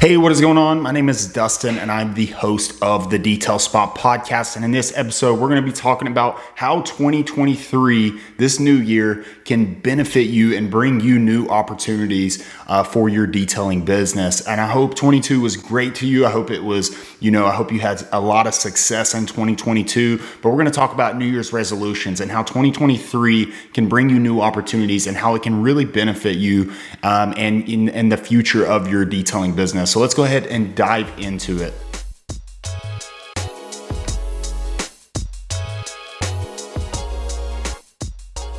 Hey, what is going on? My name is Dustin, and I'm the host of the Detail Spot podcast. And in this episode, we're going to be talking about how 2023, this new year, can benefit you and bring you new opportunities uh, for your detailing business. And I hope 22 was great to you. I hope it was, you know, I hope you had a lot of success in 2022. But we're going to talk about New Year's resolutions and how 2023 can bring you new opportunities and how it can really benefit you um, and in, in the future of your detailing business. So let's go ahead and dive into it.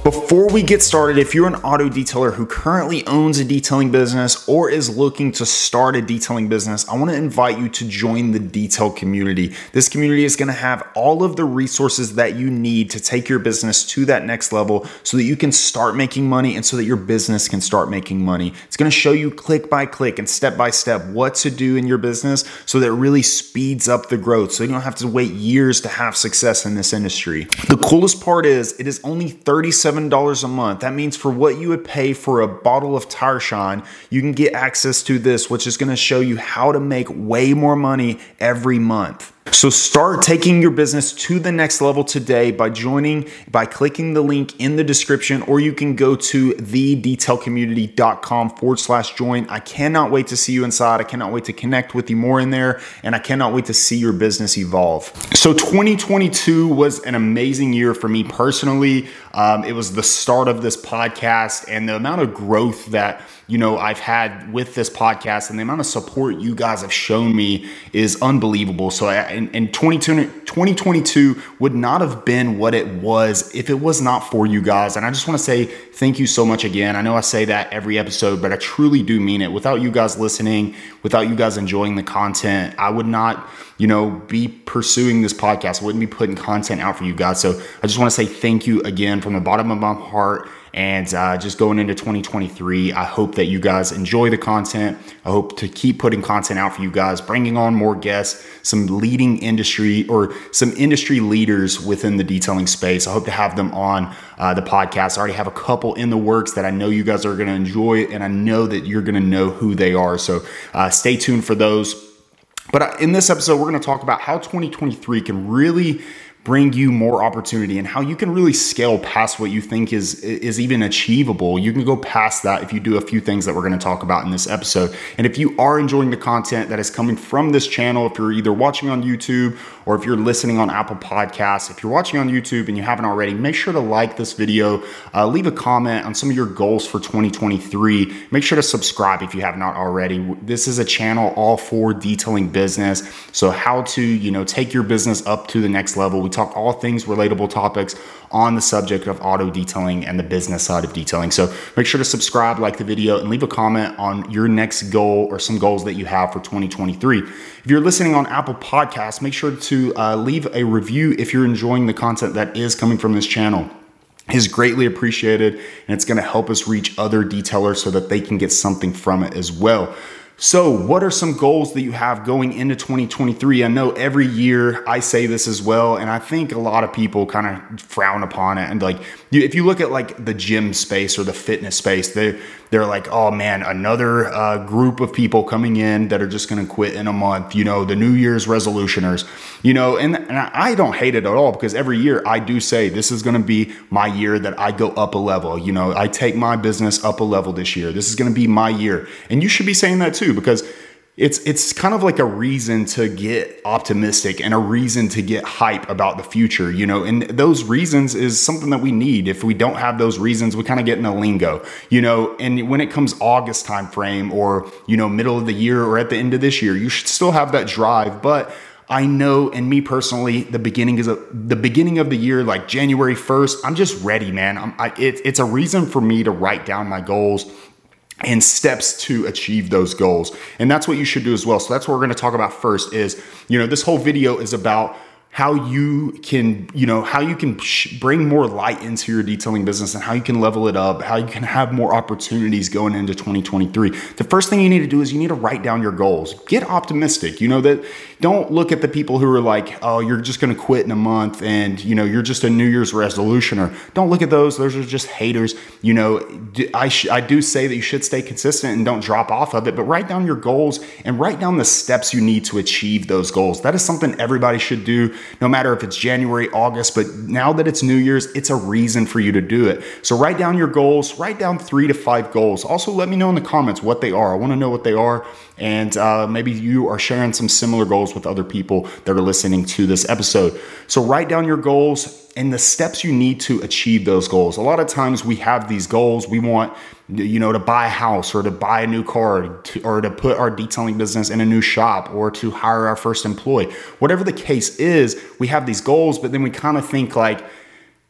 Before we get started, if you're an auto detailer who currently owns a detailing business or is looking to start a detailing business, I want to invite you to join the detail community. This community is going to have all of the resources that you need to take your business to that next level so that you can start making money and so that your business can start making money. It's going to show you click by click and step by step what to do in your business so that it really speeds up the growth so you don't have to wait years to have success in this industry. The coolest part is it is only 37 $7 a month. That means for what you would pay for a bottle of Tire Shine, you can get access to this, which is going to show you how to make way more money every month. So start taking your business to the next level today by joining, by clicking the link in the description, or you can go to thedetailcommunity.com forward slash join. I cannot wait to see you inside. I cannot wait to connect with you more in there, and I cannot wait to see your business evolve. So 2022 was an amazing year for me personally. Um, it was the start of this podcast and the amount of growth that you know I've had with this podcast and the amount of support you guys have shown me is unbelievable. So I, in, in 2022 would not have been what it was if it was not for you guys. And I just want to say thank you so much again. I know I say that every episode, but I truly do mean it. Without you guys listening, without you guys enjoying the content, I would not, you know, be pursuing this podcast. I wouldn't be putting content out for you guys. So I just want to say thank you again from the bottom of my heart. And uh, just going into 2023, I hope that you guys enjoy the content. I hope to keep putting content out for you guys, bringing on more guests, some leading industry or some industry leaders within the detailing space. I hope to have them on uh, the podcast. I already have a couple in the works that I know you guys are going to enjoy, and I know that you're going to know who they are. So uh, stay tuned for those. But uh, in this episode, we're going to talk about how 2023 can really bring you more opportunity and how you can really scale past what you think is is even achievable. You can go past that if you do a few things that we're going to talk about in this episode. And if you are enjoying the content that is coming from this channel, if you're either watching on YouTube or if you're listening on Apple Podcasts, if you're watching on YouTube and you haven't already, make sure to like this video, uh, leave a comment on some of your goals for 2023. Make sure to subscribe if you have not already. This is a channel all for detailing business. So how to, you know, take your business up to the next level. We talk all things relatable topics on the subject of auto detailing and the business side of detailing. So make sure to subscribe, like the video, and leave a comment on your next goal or some goals that you have for 2023. If you're listening on Apple Podcasts, make sure to uh, leave a review if you're enjoying the content that is coming from this channel is greatly appreciated and it's going to help us reach other detailers so that they can get something from it as well. So, what are some goals that you have going into 2023? I know every year I say this as well, and I think a lot of people kind of frown upon it. And like, if you look at like the gym space or the fitness space, they they're like, oh man, another uh, group of people coming in that are just going to quit in a month. You know, the New Year's resolutioners. You know, and and I don't hate it at all because every year I do say this is going to be my year that I go up a level. You know, I take my business up a level this year. This is going to be my year, and you should be saying that too because it's it's kind of like a reason to get optimistic and a reason to get hype about the future you know and those reasons is something that we need if we don't have those reasons we kind of get in a lingo you know and when it comes august time frame or you know middle of the year or at the end of this year you should still have that drive but I know, and me personally, the beginning is a, the beginning of the year, like January first. I'm just ready, man. I'm, I, it, it's a reason for me to write down my goals and steps to achieve those goals. And that's what you should do as well. So that's what we're going to talk about first is, you know, this whole video is about how you can, you know, how you can bring more light into your detailing business and how you can level it up, how you can have more opportunities going into 2023. The first thing you need to do is you need to write down your goals. Get optimistic. You know that don't look at the people who are like, "Oh, you're just going to quit in a month and, you know, you're just a New Year's resolutioner." Don't look at those. Those are just haters. You know, I sh- I do say that you should stay consistent and don't drop off of it, but write down your goals and write down the steps you need to achieve those goals. That is something everybody should do no matter if it's January, August, but now that it's New Year's, it's a reason for you to do it. So write down your goals, write down three to five goals. Also, let me know in the comments what they are. I want to know what they are. And uh, maybe you are sharing some similar goals with other people that are listening to this episode. So write down your goals and the steps you need to achieve those goals. A lot of times we have these goals. We want you know, to buy a house or to buy a new car or to put our detailing business in a new shop or to hire our first employee. Whatever the case is, we have these goals, but then we kind of think like,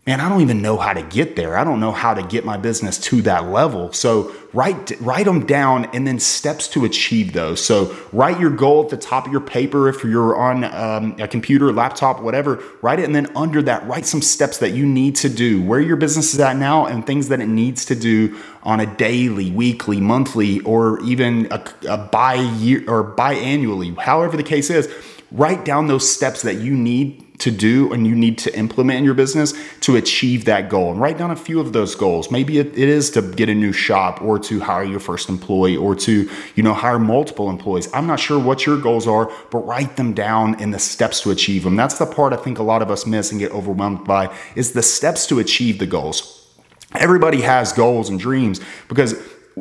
man, I don't even know how to get there. I don't know how to get my business to that level. So write write them down and then steps to achieve those. So write your goal at the top of your paper if you're on um, a computer, laptop, whatever. Write it and then under that write some steps that you need to do, where your business is at now, and things that it needs to do on a daily, weekly, monthly, or even a, a bi year or biannually, however the case is. Write down those steps that you need to do and you need to implement in your business to achieve that goal. And write down a few of those goals. Maybe it, it is to get a new shop or to hire your first employee or to, you know, hire multiple employees. I'm not sure what your goals are, but write them down and the steps to achieve them. That's the part I think a lot of us miss and get overwhelmed by is the steps to achieve the goals. Everybody has goals and dreams because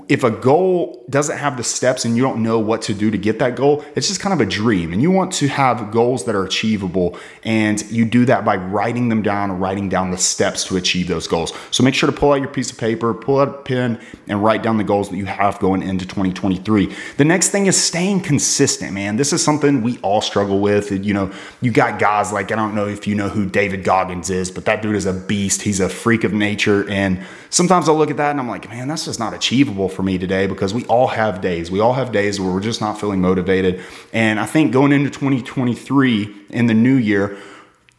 if a goal doesn't have the steps and you don't know what to do to get that goal, it's just kind of a dream. And you want to have goals that are achievable. And you do that by writing them down writing down the steps to achieve those goals. So make sure to pull out your piece of paper, pull out a pen, and write down the goals that you have going into 2023. The next thing is staying consistent, man. This is something we all struggle with. You know, you got guys like, I don't know if you know who David Goggins is, but that dude is a beast. He's a freak of nature. And sometimes I look at that and I'm like, man, that's just not achievable for me today because we all have days. We all have days where we're just not feeling motivated. And I think going into 2023 in the new year,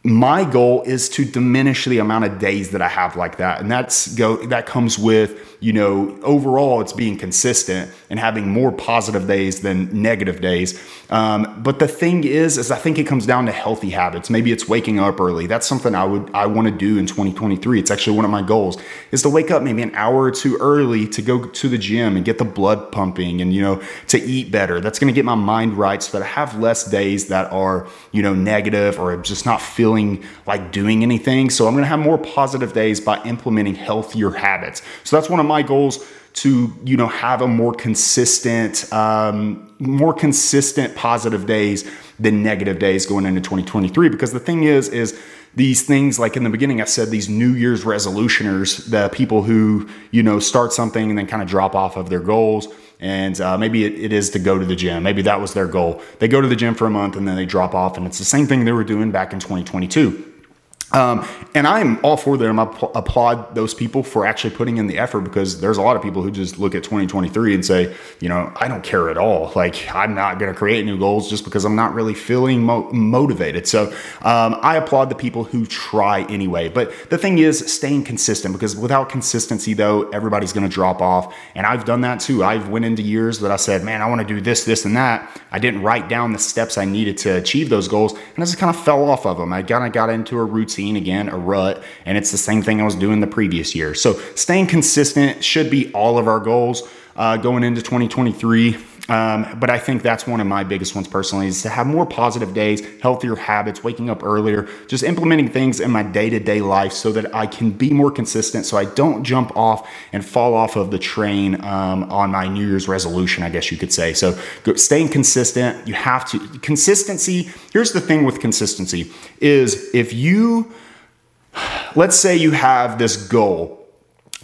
my goal is to diminish the amount of days that I have like that. And that's go that comes with you know, overall it's being consistent and having more positive days than negative days. Um, but the thing is, is I think it comes down to healthy habits. Maybe it's waking up early. That's something I would I want to do in 2023. It's actually one of my goals is to wake up maybe an hour or two early to go to the gym and get the blood pumping and you know to eat better. That's going to get my mind right so that I have less days that are you know negative or just not feeling like doing anything. So I'm going to have more positive days by implementing healthier habits. So that's one of my goals to you know have a more consistent um, more consistent positive days than negative days going into 2023 because the thing is is these things like in the beginning i said these new year's resolutioners the people who you know start something and then kind of drop off of their goals. And uh, maybe it, it is to go to the gym. Maybe that was their goal. They go to the gym for a month and then they drop off and it's the same thing they were doing back in 2022 um, and I'm all for them. I applaud those people for actually putting in the effort because there's a lot of people who just look at 2023 and say, you know, I don't care at all. Like, I'm not going to create new goals just because I'm not really feeling mo- motivated. So um, I applaud the people who try anyway. But the thing is, staying consistent because without consistency, though, everybody's going to drop off. And I've done that too. I've went into years that I said, man, I want to do this, this, and that. I didn't write down the steps I needed to achieve those goals, and I just kind of fell off of them. I kind of got into a routine again, a rut, and it's the same thing I was doing the previous year. So staying consistent should be all of our goals uh, going into 2023. Um, but I think that's one of my biggest ones personally is to have more positive days, healthier habits, waking up earlier, just implementing things in my day to day life so that I can be more consistent so I don't jump off and fall off of the train um, on my New Year's resolution, I guess you could say. So staying consistent, you have to, consistency. Here's the thing with consistency is if you, let's say you have this goal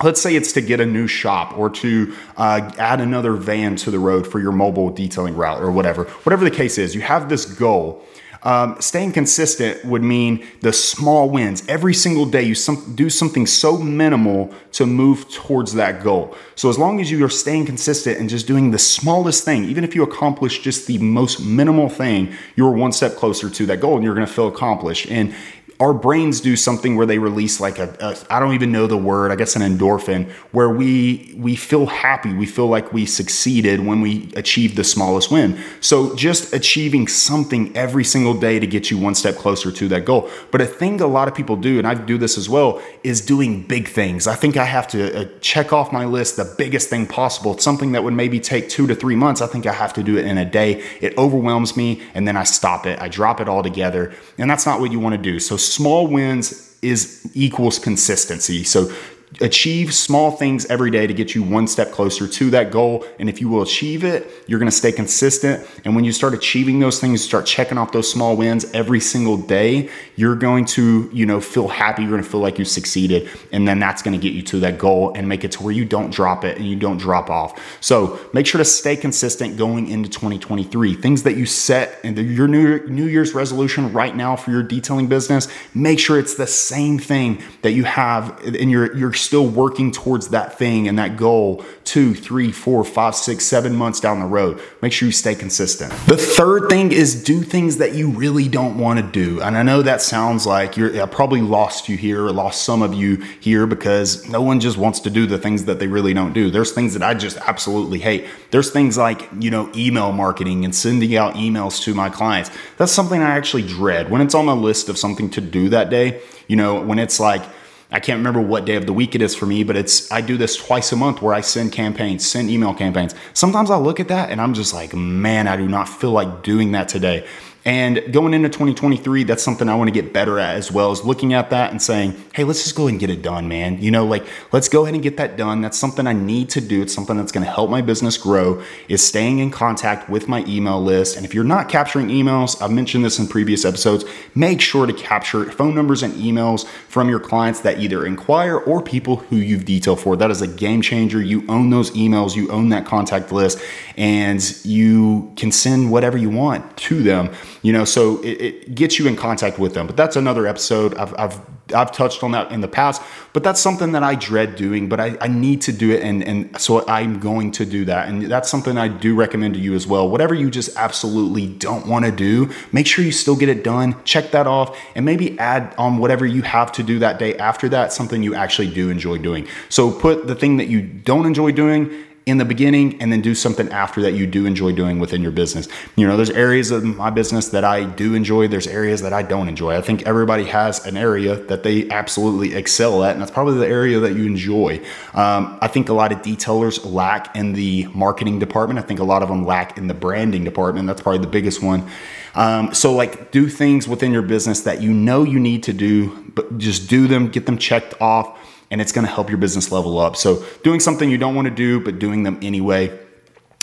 Let's say it's to get a new shop or to uh, add another van to the road for your mobile detailing route or whatever. Whatever the case is, you have this goal. Um, staying consistent would mean the small wins. Every single day, you some, do something so minimal to move towards that goal. So, as long as you are staying consistent and just doing the smallest thing, even if you accomplish just the most minimal thing, you're one step closer to that goal and you're going to feel accomplished. And our brains do something where they release like a, a I don't even know the word, I guess an endorphin, where we we feel happy, we feel like we succeeded when we achieve the smallest win. So just achieving something every single day to get you one step closer to that goal. But a thing a lot of people do, and I do this as well, is doing big things. I think I have to uh, check off my list the biggest thing possible. It's something that would maybe take two to three months. I think I have to do it in a day. It overwhelms me, and then I stop it. I drop it all together, and that's not what you want to do. So small wins is equals consistency. So achieve small things every day to get you one step closer to that goal. And if you will achieve it, you're going to stay consistent. And when you start achieving those things, start checking off those small wins every single day, you're going to, you know, feel happy. You're going to feel like you succeeded. And then that's going to get you to that goal and make it to where you don't drop it and you don't drop off. So make sure to stay consistent going into 2023. Things that you set in your new, new Year's resolution right now for your detailing business, make sure it's the same thing that you have in your, your still working towards that thing and that goal two, three, four, five, six, seven months down the road. Make sure you stay consistent. The third thing is do things that you really don't want to do. And I know that sounds like you're I probably lost you here or lost some of you here because no one just wants to do the things that they really don't do. There's things that I just absolutely hate. There's things like, you know, email marketing and sending out emails to my clients. That's something I actually dread. When it's on my list of something to do that day, you know, when it's like, I can't remember what day of the week it is for me, but it's I do this twice a month where I send campaigns, send email campaigns. Sometimes I look at that and I'm just like, man, I do not feel like doing that today. And going into 2023, that's something I want to get better at as well as looking at that and saying, hey, let's just go ahead and get it done, man. You know, like let's go ahead and get that done. That's something I need to do. It's something that's going to help my business grow is staying in contact with my email list. And if you're not capturing emails, I've mentioned this in previous episodes, make sure to capture phone numbers and emails from your clients that either inquire or people who you've detailed for. That is a game changer. You own those emails, you own that contact list, and you can send whatever you want to them you know so it, it, gets you in contact with them but that's another episode I've, I've I've touched on that in the past, but that's something that I dread doing, but I, I need to do it. And, and so I'm going to do that. And that's something I do recommend to you as well. Whatever you just absolutely don't want to do, make sure you still get it done. Check that off and maybe add on whatever you have to do that day after that, something you actually do enjoy doing. So put the thing that you don't enjoy doing in the beginning and then do something after that you do enjoy doing within your business. You know, there's areas of my business that I do enjoy, there's areas that I don't enjoy. I think everybody has an area that they absolutely excel at, and that's probably the area that you enjoy. Um, I think a lot of detailers lack in the marketing department. I think a lot of them lack in the branding department. That's probably the biggest one. Um, so, like, do things within your business that you know you need to do, but just do them, get them checked off and it's going to help your business level up. So, doing something you don't want to do, but doing them anyway,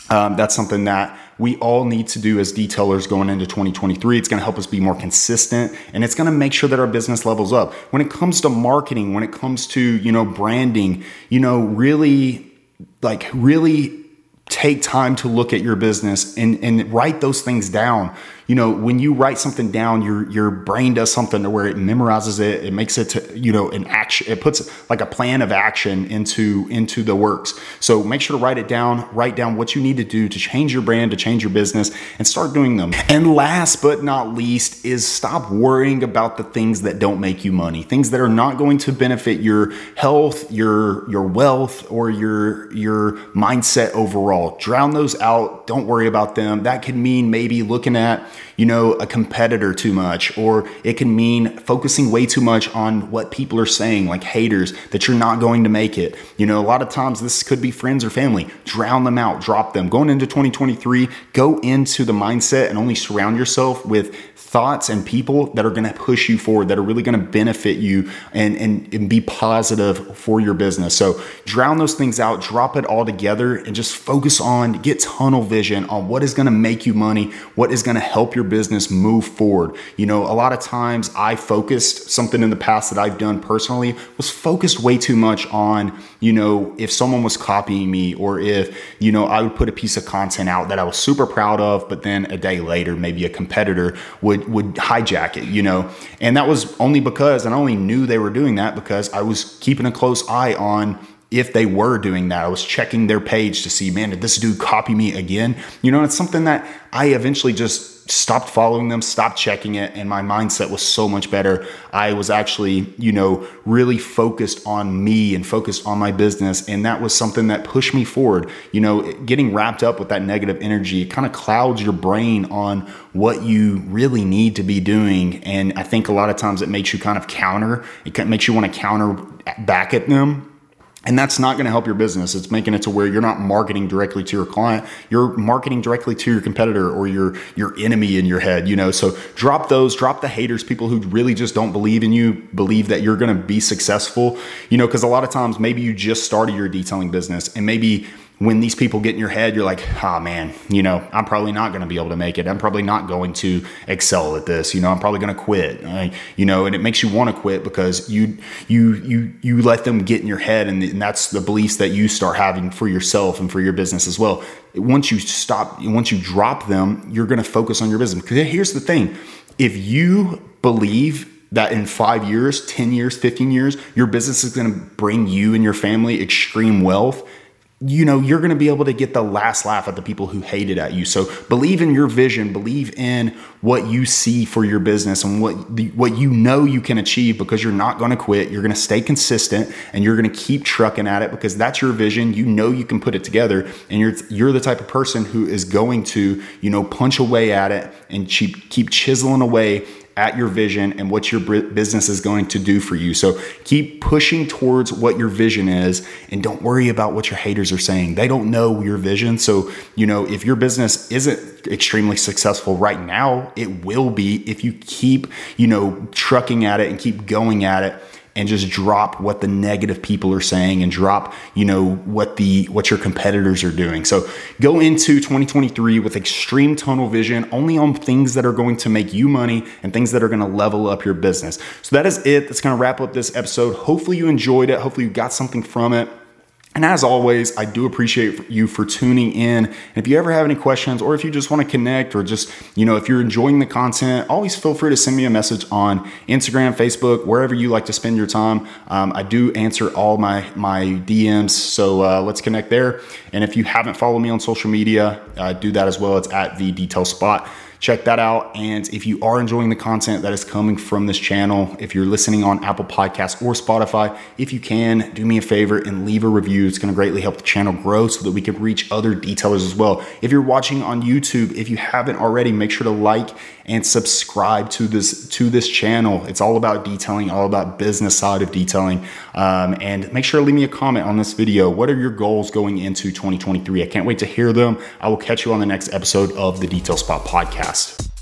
um, that's something that we all need to do as detailers going into 2023. It's going to help us be more consistent and it's going to make sure that our business levels up. When it comes to marketing, when it comes to, you know, branding, you know, really like really take time to look at your business and, and write those things down you know, when you write something down, your your brain does something to where it memorizes it. It makes it to you know an action. It puts like a plan of action into into the works. So make sure to write it down. Write down what you need to do to change your brand, to change your business, and start doing them. And last but not least is stop worrying about the things that don't make you money, things that are not going to benefit your health, your your wealth, or your your mindset overall. Drown those out. Don't worry about them. That could mean maybe looking at you know, a competitor too much, or it can mean focusing way too much on what people are saying, like haters, that you're not going to make it. You know, a lot of times this could be friends or family. Drown them out, drop them. Going into 2023, go into the mindset and only surround yourself with thoughts and people that are going to push you forward, that are really going to benefit you and, and, and be positive for your business. So drown those things out, drop it all together, and just focus on, get tunnel vision on what is going to make you money, what is going to help help your business move forward. You know, a lot of times I focused something in the past that I've done personally was focused way too much on, you know, if someone was copying me or if, you know, I would put a piece of content out that I was super proud of, but then a day later, maybe a competitor would would hijack it, you know. And that was only because and I only knew they were doing that because I was keeping a close eye on if they were doing that. I was checking their page to see, man, did this dude copy me again? You know, it's something that I eventually just stopped following them, stopped checking it, and my mindset was so much better. I was actually, you know, really focused on me and focused on my business. And that was something that pushed me forward. You know, getting wrapped up with that negative energy, kind of clouds your brain on what you really need to be doing. And I think a lot of times it makes you kind of counter, it makes you want to counter back at them and that's not going to help your business. It's making it to where you're not marketing directly to your client. You're marketing directly to your competitor or your your enemy in your head, you know. So drop those, drop the haters, people who really just don't believe in you, believe that you're going to be successful, you know, cuz a lot of times maybe you just started your detailing business and maybe when these people get in your head, you're like, oh man, you know, I'm probably not going to be able to make it. I'm probably not going to excel at this. You know, I'm probably going to quit. I, you know, and it makes you want to quit because you you you you let them get in your head, and, and that's the beliefs that you start having for yourself and for your business as well. Once you stop, once you drop them, you're going to focus on your business. Because here's the thing: if you believe that in five years, 10 years, 15 years, your business is going to bring you and your family extreme wealth you know you're going to be able to get the last laugh at the people who hated at you. So believe in your vision believe in what you see for your business and what the, what you know you can achieve because you're not going to quit. You're going to stay consistent and you're going to keep trucking at it because that's your vision. You know you can put it together and you're you're the type of person who is going to you know punch away at it and keep keep chiseling away at your vision and what your business is going to do for you. So keep pushing towards what your vision is and don't worry about what your haters are saying. They don't know your vision. So, you know, if your business isn't extremely successful right now, it will be if you keep, you know, trucking at it and keep going at it and just drop what the negative people are saying and drop you know what the what your competitors are doing. So go into 2023 with extreme tunnel vision only on things that are going to make you money and things that are going to level up your business. So that is it. That's going to wrap up this episode. Hopefully you enjoyed it. Hopefully you got something from it and as always, I do appreciate you for tuning in. And if you ever have any questions or if you just want to connect or just, you know, if you're enjoying the content, always feel free to send me a message on Instagram, Facebook, wherever you like to spend your time. Um, I do answer all my, my DMs. So uh, let's connect there. And if you haven't followed me on social media, uh, do that as well. It's at the detail spot check that out. And if you are enjoying the content that is coming from this channel, if you're listening on Apple Podcasts or Spotify, if you can, do me a favor and leave a review. It's going to greatly help the channel grow so that we can reach other detailers as well. If you're watching on YouTube, if you haven't already, make sure to like and subscribe to this to this channel. It's all about detailing, all about business side of detailing. Um, and make sure to leave me a comment on this video. What are your goals going into 2023? I can't wait to hear them. I will catch you on the next episode of the Detail Spot podcast.